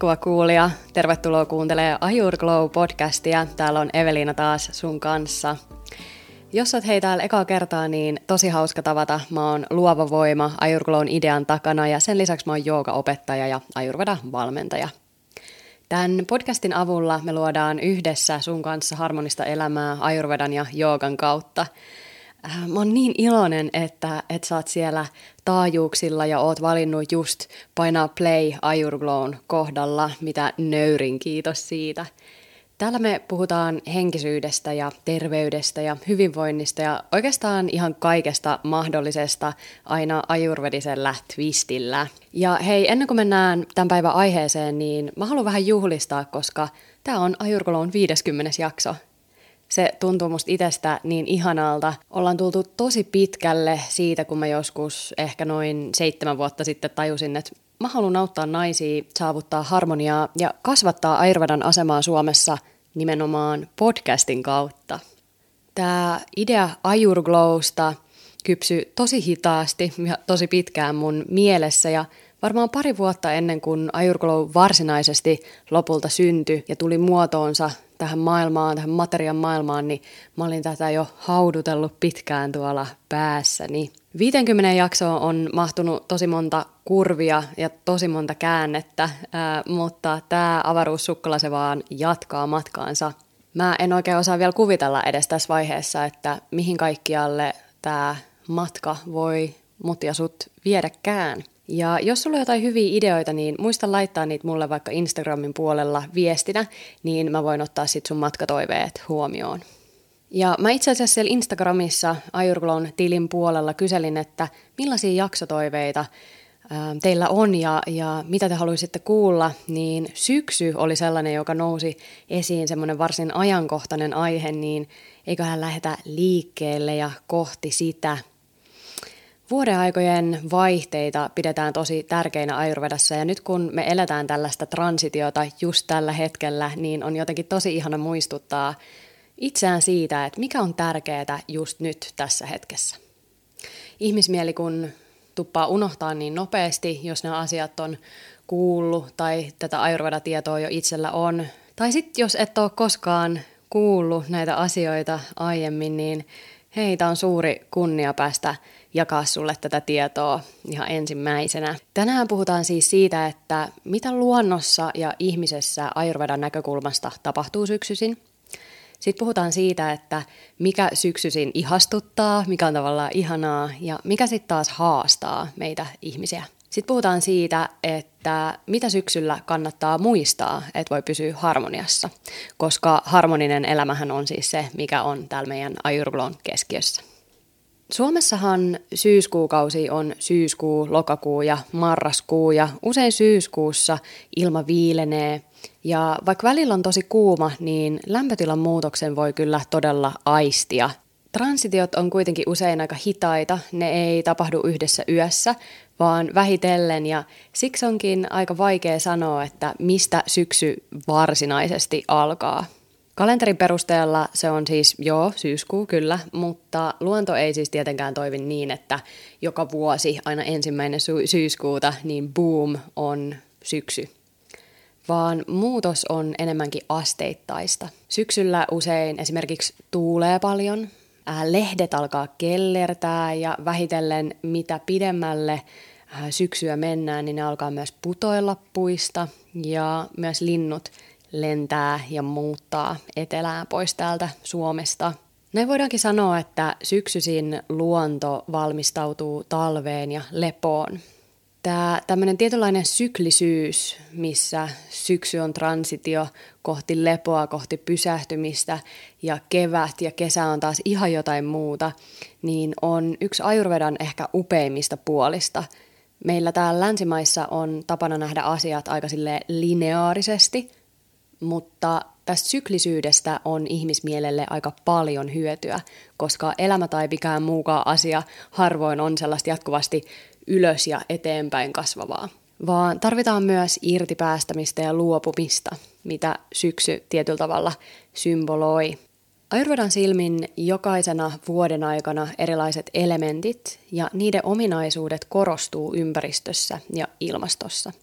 hehkuva kuulija. Tervetuloa kuuntelemaan Ajur Glow podcastia. Täällä on Eveliina taas sun kanssa. Jos oot hei täällä ekaa kertaa, niin tosi hauska tavata. Mä oon luova voima Ajur Glown idean takana ja sen lisäksi mä oon opettaja ja Ajurveda valmentaja. Tämän podcastin avulla me luodaan yhdessä sun kanssa harmonista elämää Ajurvedan ja joogan kautta – mä oon niin iloinen, että, että sä oot siellä taajuuksilla ja oot valinnut just painaa play Ajurglown kohdalla, mitä nöyrin kiitos siitä. Täällä me puhutaan henkisyydestä ja terveydestä ja hyvinvoinnista ja oikeastaan ihan kaikesta mahdollisesta aina ajurvedisellä twistillä. Ja hei, ennen kuin mennään tämän päivän aiheeseen, niin mä haluan vähän juhlistaa, koska tämä on Ajurglown 50. jakso se tuntuu musta itsestä niin ihanalta. Ollaan tultu tosi pitkälle siitä, kun mä joskus ehkä noin seitsemän vuotta sitten tajusin, että mä haluan auttaa naisia saavuttaa harmoniaa ja kasvattaa Ayurvedan asemaa Suomessa nimenomaan podcastin kautta. Tämä idea Ayurglowsta kypsy tosi hitaasti ja tosi pitkään mun mielessä ja varmaan pari vuotta ennen kuin Ayurglow varsinaisesti lopulta syntyi ja tuli muotoonsa tähän maailmaan, tähän materian maailmaan, niin mä olin tätä jo haudutellut pitkään tuolla päässäni. 50 jaksoa on mahtunut tosi monta kurvia ja tosi monta käännettä, ää, mutta tämä avaruussukkala se vaan jatkaa matkaansa. Mä en oikein osaa vielä kuvitella edes tässä vaiheessa, että mihin kaikkialle tämä matka voi mut ja sut viedäkään. Ja jos sulla on jotain hyviä ideoita, niin muista laittaa niitä mulle vaikka Instagramin puolella viestinä, niin mä voin ottaa sit sun matkatoiveet huomioon. Ja mä itse asiassa siellä Instagramissa Ajurglon tilin puolella kyselin, että millaisia jaksotoiveita teillä on ja, ja mitä te haluaisitte kuulla, niin syksy oli sellainen, joka nousi esiin semmoinen varsin ajankohtainen aihe, niin eiköhän lähdetä liikkeelle ja kohti sitä – Vuodeaikojen vaihteita pidetään tosi tärkeinä Ayurvedassa ja nyt kun me eletään tällaista transitiota just tällä hetkellä, niin on jotenkin tosi ihana muistuttaa itseään siitä, että mikä on tärkeää just nyt tässä hetkessä. Ihmismieli kun tuppaa unohtaa niin nopeasti, jos ne asiat on kuullut tai tätä Ayurveda-tietoa jo itsellä on. Tai sitten jos et ole koskaan kuullut näitä asioita aiemmin, niin hei, tämä on suuri kunnia päästä jakaa sulle tätä tietoa ihan ensimmäisenä. Tänään puhutaan siis siitä, että mitä luonnossa ja ihmisessä Ayurvedan näkökulmasta tapahtuu syksyisin. Sitten puhutaan siitä, että mikä syksyisin ihastuttaa, mikä on tavallaan ihanaa ja mikä sitten taas haastaa meitä ihmisiä. Sitten puhutaan siitä, että mitä syksyllä kannattaa muistaa, että voi pysyä harmoniassa, koska harmoninen elämähän on siis se, mikä on täällä meidän Ayurvlon keskiössä. Suomessahan syyskuukausi on syyskuu, lokakuu ja marraskuu ja usein syyskuussa ilma viilenee ja vaikka välillä on tosi kuuma, niin lämpötilan muutoksen voi kyllä todella aistia. Transitiot on kuitenkin usein aika hitaita, ne ei tapahdu yhdessä yössä, vaan vähitellen ja siksi onkin aika vaikea sanoa, että mistä syksy varsinaisesti alkaa. Kalenterin perusteella se on siis joo, syyskuu kyllä, mutta luonto ei siis tietenkään toivi niin, että joka vuosi aina ensimmäinen sy- syyskuuta niin boom on syksy. Vaan muutos on enemmänkin asteittaista. Syksyllä usein esimerkiksi tuulee paljon, lehdet alkaa kellertää ja vähitellen mitä pidemmälle syksyä mennään, niin ne alkaa myös putoilla puista ja myös linnut – lentää ja muuttaa etelään pois täältä Suomesta. Näin voidaankin sanoa, että syksyisin luonto valmistautuu talveen ja lepoon. Tämä tämmöinen tietynlainen syklisyys, missä syksy on transitio kohti lepoa, kohti pysähtymistä ja kevät ja kesä on taas ihan jotain muuta, niin on yksi Ayurvedan ehkä upeimmista puolista. Meillä täällä länsimaissa on tapana nähdä asiat aika lineaarisesti – mutta tästä syklisyydestä on ihmismielelle aika paljon hyötyä, koska elämä tai mikään muukaan asia harvoin on sellaista jatkuvasti ylös ja eteenpäin kasvavaa, vaan tarvitaan myös irtipäästämistä ja luopumista, mitä syksy tietyllä tavalla symboloi. Ayurvedan silmin jokaisena vuoden aikana erilaiset elementit ja niiden ominaisuudet korostuu ympäristössä ja ilmastossa –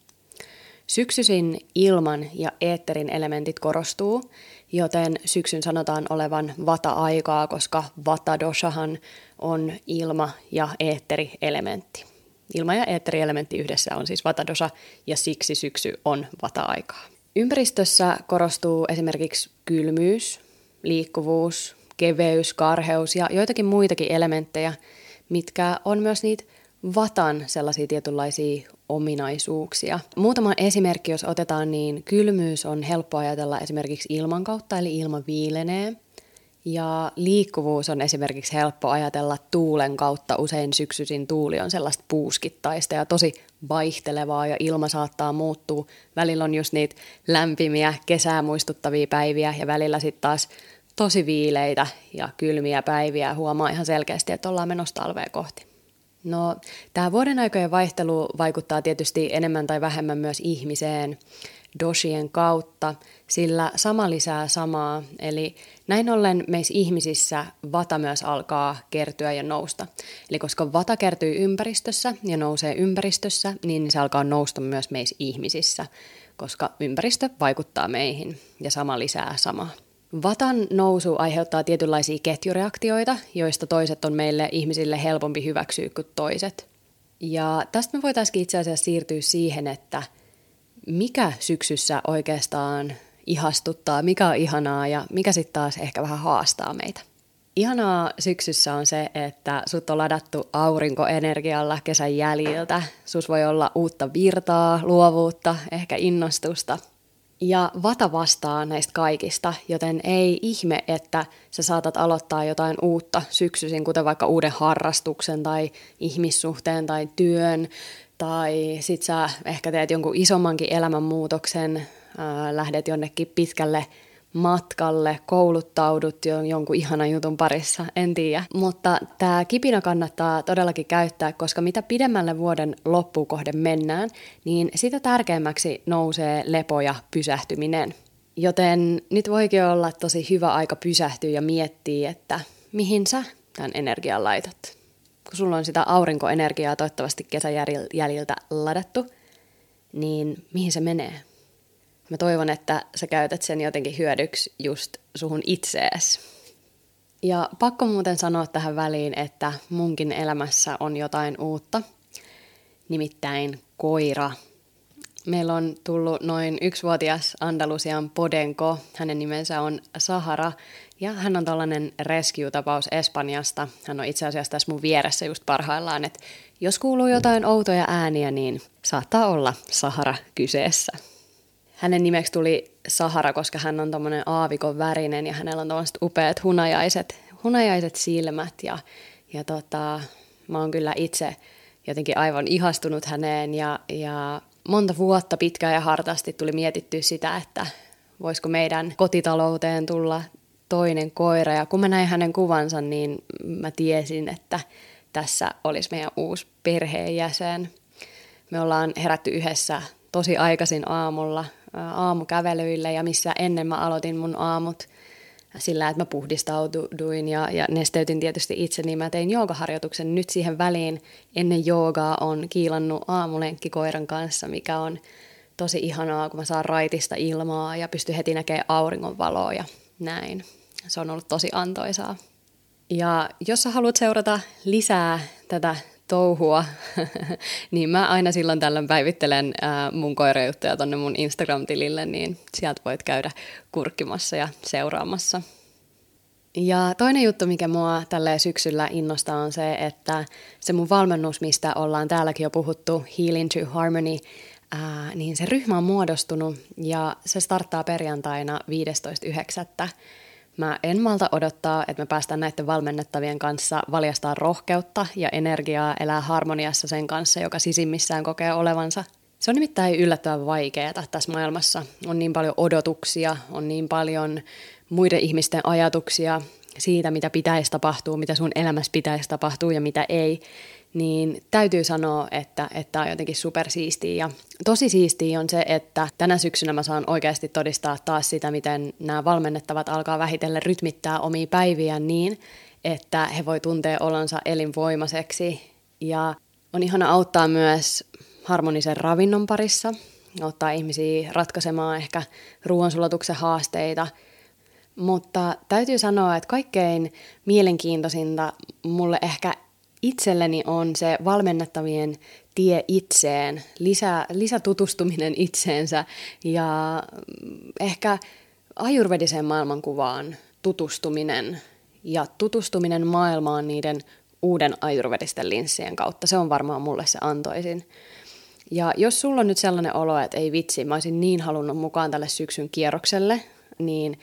Syksyisin ilman ja eetterin elementit korostuu, joten syksyn sanotaan olevan vata-aikaa, koska vata-doshahan on ilma- ja eetteri-elementti. Ilma- ja eetteri-elementti yhdessä on siis vata-dosha ja siksi syksy on vata-aikaa. Ympäristössä korostuu esimerkiksi kylmyys, liikkuvuus, keveys, karheus ja joitakin muitakin elementtejä, mitkä on myös niitä vatan sellaisia tietynlaisia ominaisuuksia. Muutama esimerkki, jos otetaan, niin kylmyys on helppo ajatella esimerkiksi ilman kautta, eli ilma viilenee. Ja liikkuvuus on esimerkiksi helppo ajatella tuulen kautta. Usein syksyisin tuuli on sellaista puuskittaista ja tosi vaihtelevaa ja ilma saattaa muuttua. Välillä on just niitä lämpimiä, kesää muistuttavia päiviä ja välillä sitten taas tosi viileitä ja kylmiä päiviä. Huomaa ihan selkeästi, että ollaan menossa talvea kohti. No, tämä vuoden aikojen vaihtelu vaikuttaa tietysti enemmän tai vähemmän myös ihmiseen dosien kautta, sillä sama lisää samaa. Eli näin ollen meissä ihmisissä vata myös alkaa kertyä ja nousta. Eli koska vata kertyy ympäristössä ja nousee ympäristössä, niin se alkaa nousta myös meissä ihmisissä, koska ympäristö vaikuttaa meihin ja sama lisää samaa. Vatan nousu aiheuttaa tietynlaisia ketjureaktioita, joista toiset on meille ihmisille helpompi hyväksyä kuin toiset. Ja tästä me voitaisiin itse asiassa siirtyä siihen, että mikä syksyssä oikeastaan ihastuttaa, mikä on ihanaa ja mikä sitten taas ehkä vähän haastaa meitä. Ihanaa syksyssä on se, että sut on ladattu aurinkoenergialla kesän jäljiltä. Sus voi olla uutta virtaa, luovuutta, ehkä innostusta – ja vata vastaa näistä kaikista, joten ei ihme, että sä saatat aloittaa jotain uutta syksyisin, kuten vaikka uuden harrastuksen tai ihmissuhteen tai työn, tai sit sä ehkä teet jonkun isommankin elämänmuutoksen, ää, lähdet jonnekin pitkälle matkalle, kouluttaudut jo jonkun ihanan jutun parissa, en tiedä. Mutta tämä kipinä kannattaa todellakin käyttää, koska mitä pidemmälle vuoden loppukohden mennään, niin sitä tärkeämmäksi nousee lepo ja pysähtyminen. Joten nyt voikin olla tosi hyvä aika pysähtyä ja miettiä, että mihin sä tämän energian laitat. Kun sulla on sitä aurinkoenergiaa toivottavasti kesän jäljiltä ladattu, niin mihin se menee? Mä toivon, että sä käytät sen jotenkin hyödyksi just suhun itsees. Ja pakko muuten sanoa tähän väliin, että munkin elämässä on jotain uutta, nimittäin koira. Meillä on tullut noin yksivuotias Andalusian podenko, hänen nimensä on Sahara, ja hän on tällainen rescue-tapaus Espanjasta. Hän on itse asiassa tässä mun vieressä just parhaillaan, että jos kuuluu jotain outoja ääniä, niin saattaa olla Sahara kyseessä. Hänen nimeksi tuli Sahara, koska hän on tuommoinen aavikon värinen ja hänellä on tuommoiset upeat hunajaiset, hunajaiset silmät. Ja, ja tota, mä oon kyllä itse jotenkin aivan ihastunut häneen ja, ja monta vuotta pitkään ja hartaasti tuli mietittyä sitä, että voisiko meidän kotitalouteen tulla toinen koira. Ja kun mä näin hänen kuvansa, niin mä tiesin, että tässä olisi meidän uusi perheenjäsen. Me ollaan herätty yhdessä tosi aikaisin aamulla aamukävelyille ja missä ennen mä aloitin mun aamut sillä, että mä puhdistauduin ja, ja nesteytin tietysti itse, niin mä tein joogaharjoituksen. Nyt siihen väliin ennen joogaa on kiilannut aamulenkki koiran kanssa, mikä on tosi ihanaa, kun mä saan raitista ilmaa ja pystyn heti näkemään auringonvaloa ja näin. Se on ollut tosi antoisaa. Ja jos sä haluat seurata lisää tätä touhua, niin mä aina silloin tällöin päivittelen ää, mun koirajuttuja tonne mun Instagram-tilille, niin sieltä voit käydä kurkkimassa ja seuraamassa. Ja toinen juttu, mikä mua tällä syksyllä innostaa, on se, että se mun valmennus, mistä ollaan täälläkin jo puhuttu, Healing to Harmony, ää, niin se ryhmä on muodostunut ja se starttaa perjantaina 15.9. Mä en malta odottaa, että me päästään näiden valmennettavien kanssa valjastaa rohkeutta ja energiaa elää harmoniassa sen kanssa, joka sisimmissään kokee olevansa. Se on nimittäin yllättävän vaikeaa tässä maailmassa. On niin paljon odotuksia, on niin paljon muiden ihmisten ajatuksia siitä, mitä pitäisi tapahtua, mitä sun elämässä pitäisi tapahtua ja mitä ei niin täytyy sanoa, että, että on jotenkin supersiistiä. Ja tosi siistiä on se, että tänä syksynä mä saan oikeasti todistaa taas sitä, miten nämä valmennettavat alkaa vähitellen rytmittää omia päiviä niin, että he voi tuntea olonsa elinvoimaiseksi. Ja on ihana auttaa myös harmonisen ravinnon parissa. auttaa ihmisiä ratkaisemaan ehkä ruoansulatuksen haasteita. Mutta täytyy sanoa, että kaikkein mielenkiintoisinta mulle ehkä itselleni on se valmennettavien tie itseen, lisä, lisätutustuminen itseensä ja ehkä ajurvediseen maailmankuvaan tutustuminen ja tutustuminen maailmaan niiden uuden ajurvedisten linssien kautta. Se on varmaan mulle se antoisin. Ja jos sulla on nyt sellainen olo, että ei vitsi, mä olisin niin halunnut mukaan tälle syksyn kierrokselle, niin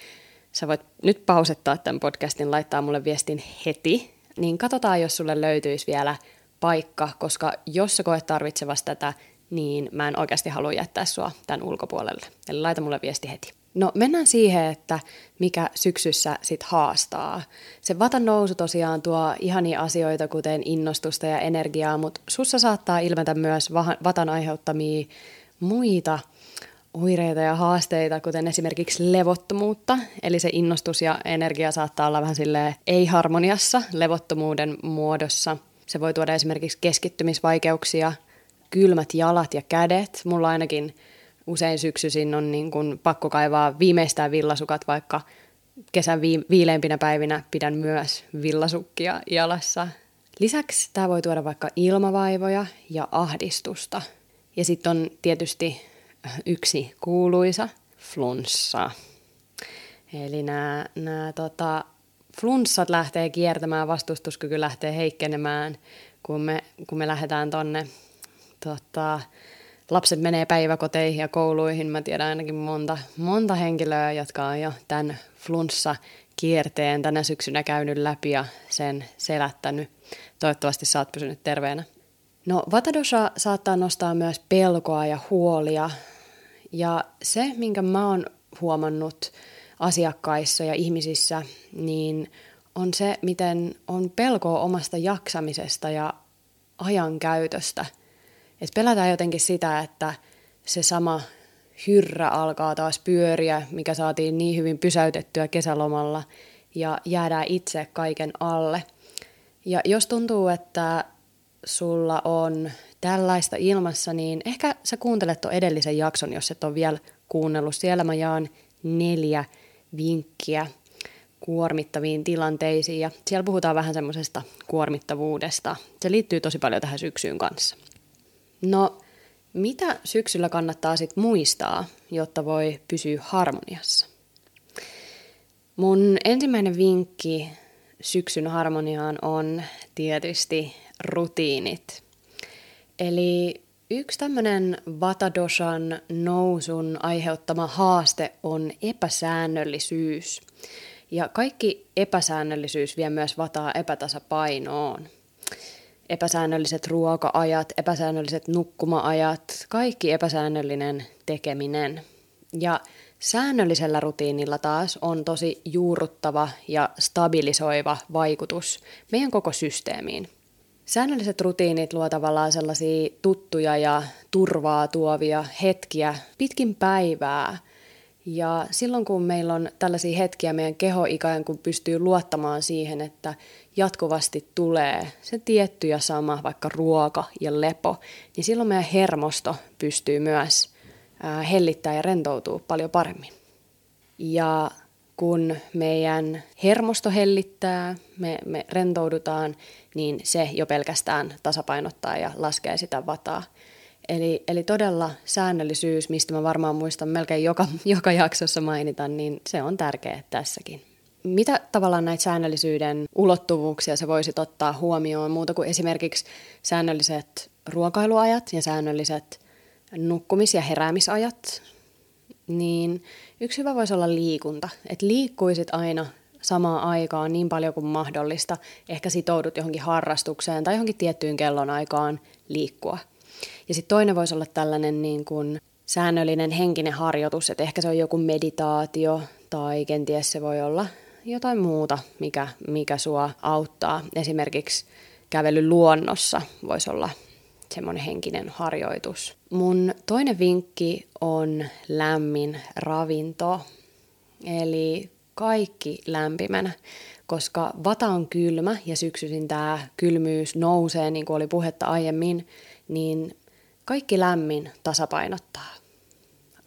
sä voit nyt pausettaa tämän podcastin, laittaa mulle viestin heti, niin katsotaan, jos sulle löytyisi vielä paikka, koska jos sä koet tarvitsevasti tätä, niin mä en oikeasti halua jättää sua tämän ulkopuolelle. Eli laita mulle viesti heti. No mennään siihen, että mikä syksyssä sit haastaa. Se vatan nousu tosiaan tuo ihania asioita, kuten innostusta ja energiaa, mutta sussa saattaa ilmetä myös vatan aiheuttamia muita oireita ja haasteita, kuten esimerkiksi levottomuutta. Eli se innostus ja energia saattaa olla vähän sille ei-harmoniassa levottomuuden muodossa. Se voi tuoda esimerkiksi keskittymisvaikeuksia, kylmät jalat ja kädet. Mulla ainakin usein syksyisin on niin kuin pakko kaivaa viimeistään villasukat, vaikka kesän viileimpinä päivinä pidän myös villasukkia jalassa. Lisäksi tämä voi tuoda vaikka ilmavaivoja ja ahdistusta. Ja sitten on tietysti yksi kuuluisa flunssa. Eli nämä, nämä tota, flunssat lähtee kiertämään, vastustuskyky lähtee heikkenemään, kun me, kun me lähdetään tonne tota, lapset menee päiväkoteihin ja kouluihin. Mä tiedän ainakin monta, monta henkilöä, jotka on jo tämän flunssa kierteen tänä syksynä käynyt läpi ja sen selättänyt. Toivottavasti sä oot pysynyt terveenä. No, Vatadosha saattaa nostaa myös pelkoa ja huolia. Ja se, minkä mä oon huomannut asiakkaissa ja ihmisissä, niin on se, miten on pelkoa omasta jaksamisesta ja ajankäytöstä – et pelätään jotenkin sitä, että se sama hyrrä alkaa taas pyöriä, mikä saatiin niin hyvin pysäytettyä kesälomalla, ja jäädään itse kaiken alle. Ja jos tuntuu, että sulla on tällaista ilmassa, niin ehkä sä kuuntelet tuon edellisen jakson, jos et ole vielä kuunnellut. Siellä mä jaan neljä vinkkiä kuormittaviin tilanteisiin ja siellä puhutaan vähän semmoisesta kuormittavuudesta. Se liittyy tosi paljon tähän syksyyn kanssa. No, mitä syksyllä kannattaa sitten muistaa, jotta voi pysyä harmoniassa? Mun ensimmäinen vinkki syksyn harmoniaan on tietysti rutiinit. Eli yksi tämmöinen Vatadoshan nousun aiheuttama haaste on epäsäännöllisyys. Ja kaikki epäsäännöllisyys vie myös vataa epätasapainoon epäsäännölliset ruoka-ajat, epäsäännölliset nukkuma-ajat, kaikki epäsäännöllinen tekeminen. Ja säännöllisellä rutiinilla taas on tosi juurruttava ja stabilisoiva vaikutus meidän koko systeemiin. Säännölliset rutiinit luo tavallaan sellaisia tuttuja ja turvaa tuovia hetkiä pitkin päivää – ja silloin kun meillä on tällaisia hetkiä, meidän keho ikään kuin pystyy luottamaan siihen, että jatkuvasti tulee se tietty ja sama, vaikka ruoka ja lepo, niin silloin meidän hermosto pystyy myös hellittää ja rentoutuu paljon paremmin. Ja kun meidän hermosto hellittää, me, me rentoudutaan, niin se jo pelkästään tasapainottaa ja laskee sitä vataa. Eli, eli todella säännöllisyys, mistä mä varmaan muistan melkein joka, joka jaksossa mainitan, niin se on tärkeä tässäkin. Mitä tavallaan näitä säännöllisyyden ulottuvuuksia se voisi ottaa huomioon muuta kuin esimerkiksi säännölliset ruokailuajat ja säännölliset nukkumis- ja heräämisajat? Niin yksi hyvä voisi olla liikunta, että liikkuisit aina samaan aikaan niin paljon kuin mahdollista. Ehkä sitoudut johonkin harrastukseen tai johonkin tiettyyn kellonaikaan liikkua – ja sitten toinen voisi olla tällainen niin kuin säännöllinen henkinen harjoitus, että ehkä se on joku meditaatio tai kenties se voi olla jotain muuta, mikä, mikä sua auttaa. Esimerkiksi kävely luonnossa voisi olla semmoinen henkinen harjoitus. Mun toinen vinkki on lämmin ravinto, eli kaikki lämpimänä, koska vata on kylmä ja syksyisin tämä kylmyys nousee, niin kuin oli puhetta aiemmin, niin kaikki lämmin tasapainottaa.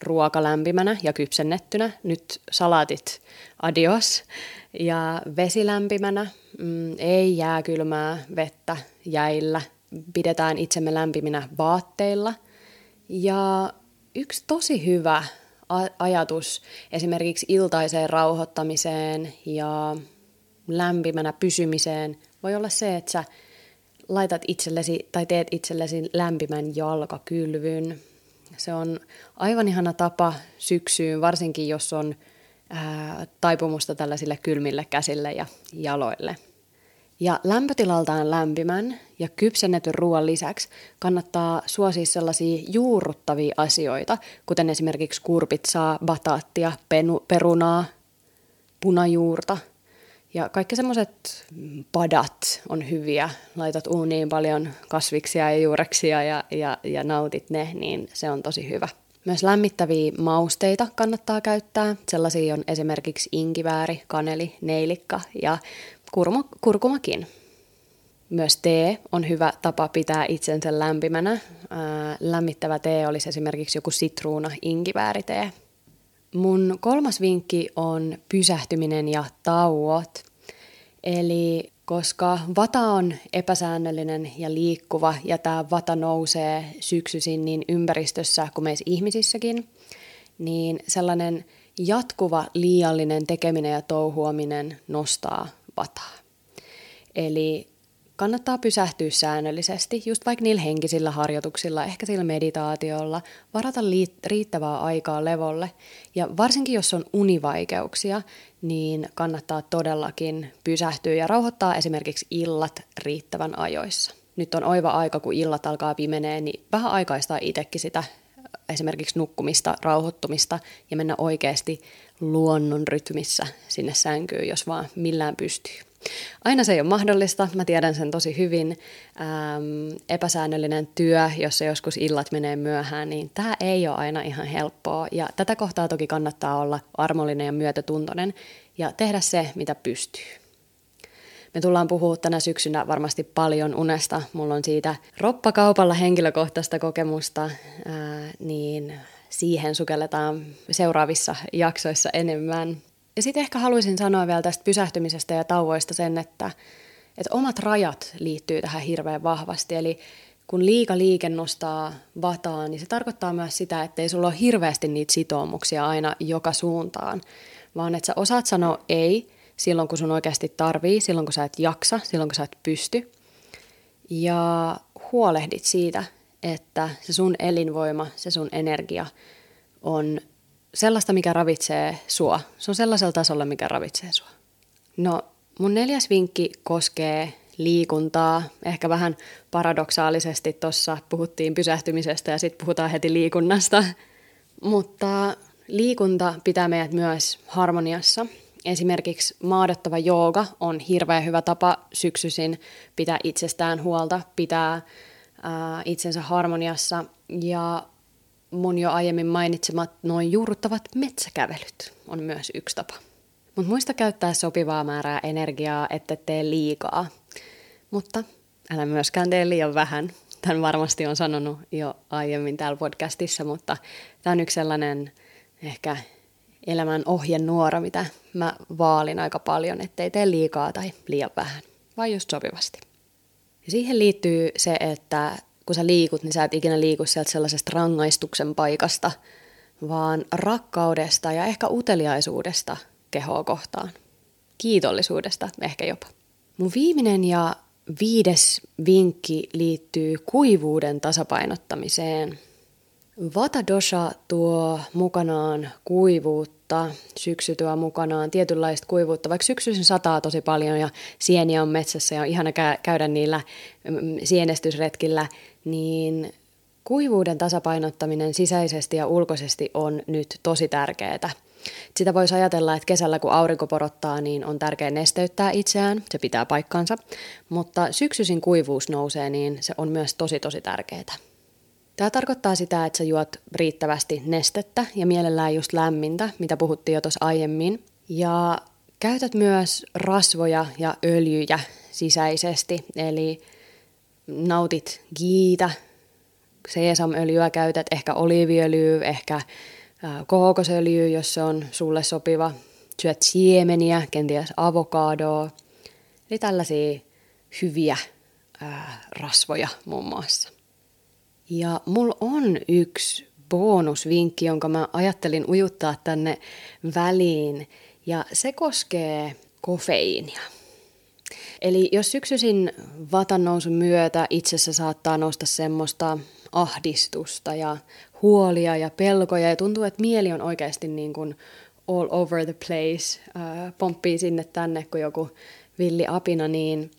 ruoka lämpimänä ja kypsennettynä. Nyt salaatit adios. Ja vesi lämpimänä, mm, ei jääkylmää vettä jäillä. Pidetään itsemme lämpiminä vaatteilla. Ja yksi tosi hyvä ajatus esimerkiksi iltaiseen rauhoittamiseen ja lämpimänä pysymiseen voi olla se, että sä laitat itsellesi tai teet itsellesi lämpimän jalkakylvyn. Se on aivan ihana tapa syksyyn, varsinkin jos on ää, taipumusta tällaisille kylmille käsille ja jaloille. Ja lämpötilaltaan lämpimän ja kypsennetyn ruoan lisäksi kannattaa suosia sellaisia juurruttavia asioita, kuten esimerkiksi kurpitsaa, bataattia, penu, perunaa, punajuurta. Ja kaikki semmoiset padat on hyviä. Laitat uuniin paljon kasviksia ja juureksia ja, ja, ja nautit ne, niin se on tosi hyvä. Myös lämmittäviä mausteita kannattaa käyttää. Sellaisia on esimerkiksi inkivääri, kaneli, neilikka ja kurma, kurkumakin. Myös tee on hyvä tapa pitää itsensä lämpimänä. Ää, lämmittävä tee olisi esimerkiksi joku sitruuna inkivääritee. Mun kolmas vinkki on pysähtyminen ja tauot. Eli koska vata on epäsäännöllinen ja liikkuva ja tämä vata nousee syksyisin niin ympäristössä kuin meissä ihmisissäkin, niin sellainen jatkuva liiallinen tekeminen ja touhuaminen nostaa vataa. Eli kannattaa pysähtyä säännöllisesti, just vaikka niillä henkisillä harjoituksilla, ehkä sillä meditaatiolla, varata riittävää aikaa levolle. Ja varsinkin jos on univaikeuksia, niin kannattaa todellakin pysähtyä ja rauhoittaa esimerkiksi illat riittävän ajoissa. Nyt on oiva aika, kun illat alkaa pimenee, niin vähän aikaistaa itsekin sitä esimerkiksi nukkumista, rauhoittumista ja mennä oikeasti luonnon rytmissä sinne sänkyyn, jos vaan millään pystyy. Aina se ei ole mahdollista, mä tiedän sen tosi hyvin. Ähm, epäsäännöllinen työ, jossa joskus illat menee myöhään, niin tämä ei ole aina ihan helppoa. Ja tätä kohtaa toki kannattaa olla armollinen ja myötätuntoinen ja tehdä se, mitä pystyy. Me tullaan puhua tänä syksynä varmasti paljon unesta. Mulla on siitä roppakaupalla henkilökohtaista kokemusta, ää, niin siihen sukelletaan seuraavissa jaksoissa enemmän. Ja sitten ehkä haluaisin sanoa vielä tästä pysähtymisestä ja tauoista sen, että, että omat rajat liittyy tähän hirveän vahvasti. Eli kun liika liike nostaa vataa, niin se tarkoittaa myös sitä, että ei sulla ole hirveästi niitä sitoumuksia aina joka suuntaan, vaan että sä osaat sanoa ei silloin, kun sun oikeasti tarvii, silloin, kun sä et jaksa, silloin, kun sä et pysty. Ja huolehdit siitä, että se sun elinvoima, se sun energia on sellaista, mikä ravitsee sua. Se on sellaisella tasolla, mikä ravitsee sua. No, mun neljäs vinkki koskee liikuntaa. Ehkä vähän paradoksaalisesti tuossa puhuttiin pysähtymisestä ja sitten puhutaan heti liikunnasta. Mutta liikunta pitää meidät myös harmoniassa. Esimerkiksi maadottava jooga on hirveän hyvä tapa syksyisin pitää itsestään huolta, pitää ää, itsensä harmoniassa ja mun jo aiemmin mainitsemat noin juurruttavat metsäkävelyt on myös yksi tapa. Mutta muista käyttää sopivaa määrää energiaa, että tee liikaa. Mutta älä myöskään tee liian vähän. Tämän varmasti on sanonut jo aiemmin täällä podcastissa, mutta tämä on yksi sellainen ehkä elämän ohjenuora, mitä mä vaalin aika paljon, ettei tee liikaa tai liian vähän, vaan just sopivasti. Ja siihen liittyy se, että kun sä liikut, niin sä et ikinä liiku sieltä sellaisesta rangaistuksen paikasta, vaan rakkaudesta ja ehkä uteliaisuudesta kehoa kohtaan. Kiitollisuudesta ehkä jopa. Mun viimeinen ja viides vinkki liittyy kuivuuden tasapainottamiseen. Vata dosha tuo mukanaan kuivuutta, syksy tuo mukanaan tietynlaista kuivuutta. Vaikka syksyisin sataa tosi paljon ja sieniä on metsässä ja on ihana käydä niillä mm, sienestysretkillä, niin kuivuuden tasapainottaminen sisäisesti ja ulkoisesti on nyt tosi tärkeää. Sitä voisi ajatella, että kesällä kun aurinko porottaa, niin on tärkeää nesteyttää itseään, se pitää paikkansa, mutta syksyisin kuivuus nousee, niin se on myös tosi tosi tärkeää. Tämä tarkoittaa sitä, että sä juot riittävästi nestettä ja mielellään just lämmintä, mitä puhuttiin jo tuossa aiemmin. Ja käytät myös rasvoja ja öljyjä sisäisesti, eli nautit giitä, seesamöljyä käytät, ehkä oliiviöljyä, ehkä kookosöljy, jos se on sulle sopiva. Syöt siemeniä, kenties avokadoa. Eli tällaisia hyviä ää, rasvoja muun muassa. Ja mulla on yksi bonusvinkki, jonka mä ajattelin ujuttaa tänne väliin, ja se koskee kofeiinia. Eli jos syksyisin vatan nousun myötä itsessä saattaa nousta semmoista ahdistusta ja huolia ja pelkoja ja tuntuu, että mieli on oikeasti niin kuin all over the place, äh, pomppii sinne tänne kuin joku villi apina, niin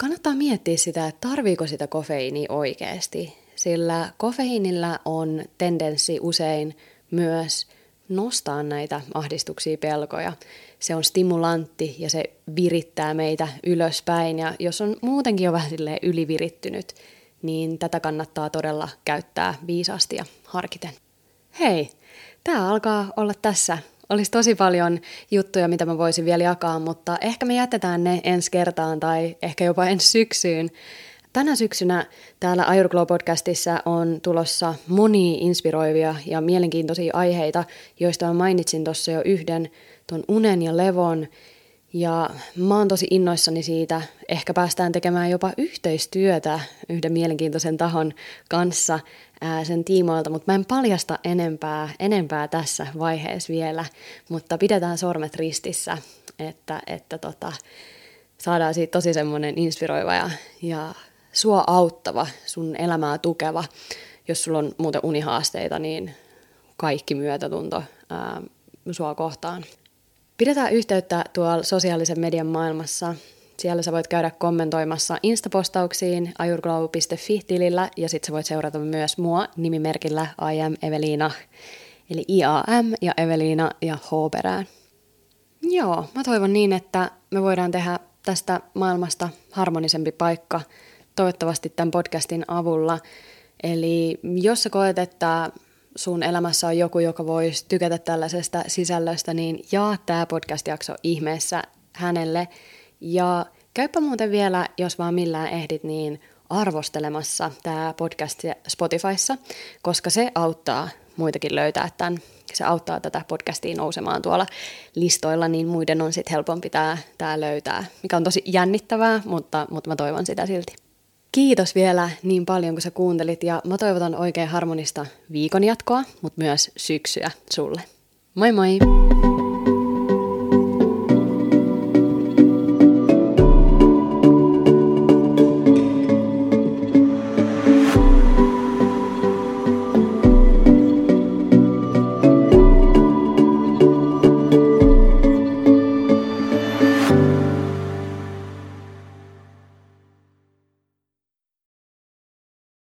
kannattaa miettiä sitä, että tarviiko sitä kofeiinia oikeasti. Sillä kofeiinilla on tendenssi usein myös nostaa näitä ahdistuksia, pelkoja. Se on stimulantti ja se virittää meitä ylöspäin. Ja jos on muutenkin jo vähän ylivirittynyt, niin tätä kannattaa todella käyttää viisaasti ja harkiten. Hei, tämä alkaa olla tässä. Olisi tosi paljon juttuja, mitä mä voisin vielä jakaa, mutta ehkä me jätetään ne ensi kertaan tai ehkä jopa ensi syksyyn. Tänä syksynä täällä Ayurglow-podcastissa on tulossa monia inspiroivia ja mielenkiintoisia aiheita, joista mä mainitsin tuossa jo yhden, tuon unen ja levon. Ja mä oon tosi innoissani siitä, ehkä päästään tekemään jopa yhteistyötä yhden mielenkiintoisen tahon kanssa ää, sen tiimoilta, mutta mä en paljasta enempää, enempää tässä vaiheessa vielä, mutta pidetään sormet ristissä, että, että tota, saadaan siitä tosi semmoinen inspiroiva ja, ja sua auttava, sun elämää tukeva. Jos sulla on muuten unihaasteita, niin kaikki myötätunto ää, sua kohtaan. Pidetään yhteyttä tuolla sosiaalisen median maailmassa. Siellä sä voit käydä kommentoimassa instapostauksiin ajurglow.fi-tilillä ja sitten sä voit seurata myös mua nimimerkillä I am Evelina. Eli IAM ja Evelina ja H perään. Joo, mä toivon niin, että me voidaan tehdä tästä maailmasta harmonisempi paikka – toivottavasti tämän podcastin avulla. Eli jos sä koet, että sun elämässä on joku, joka voisi tykätä tällaisesta sisällöstä, niin jaa tämä podcast-jakso ihmeessä hänelle. Ja käypä muuten vielä, jos vaan millään ehdit, niin arvostelemassa tämä podcast Spotifyssa, koska se auttaa muitakin löytää tämän. Se auttaa tätä podcastia nousemaan tuolla listoilla, niin muiden on sitten helpompi tämä, löytää, mikä on tosi jännittävää, mutta, mutta mä toivon sitä silti. Kiitos vielä niin paljon, kun sä kuuntelit ja mä toivotan oikein harmonista viikon jatkoa, mutta myös syksyä sulle. Moi moi!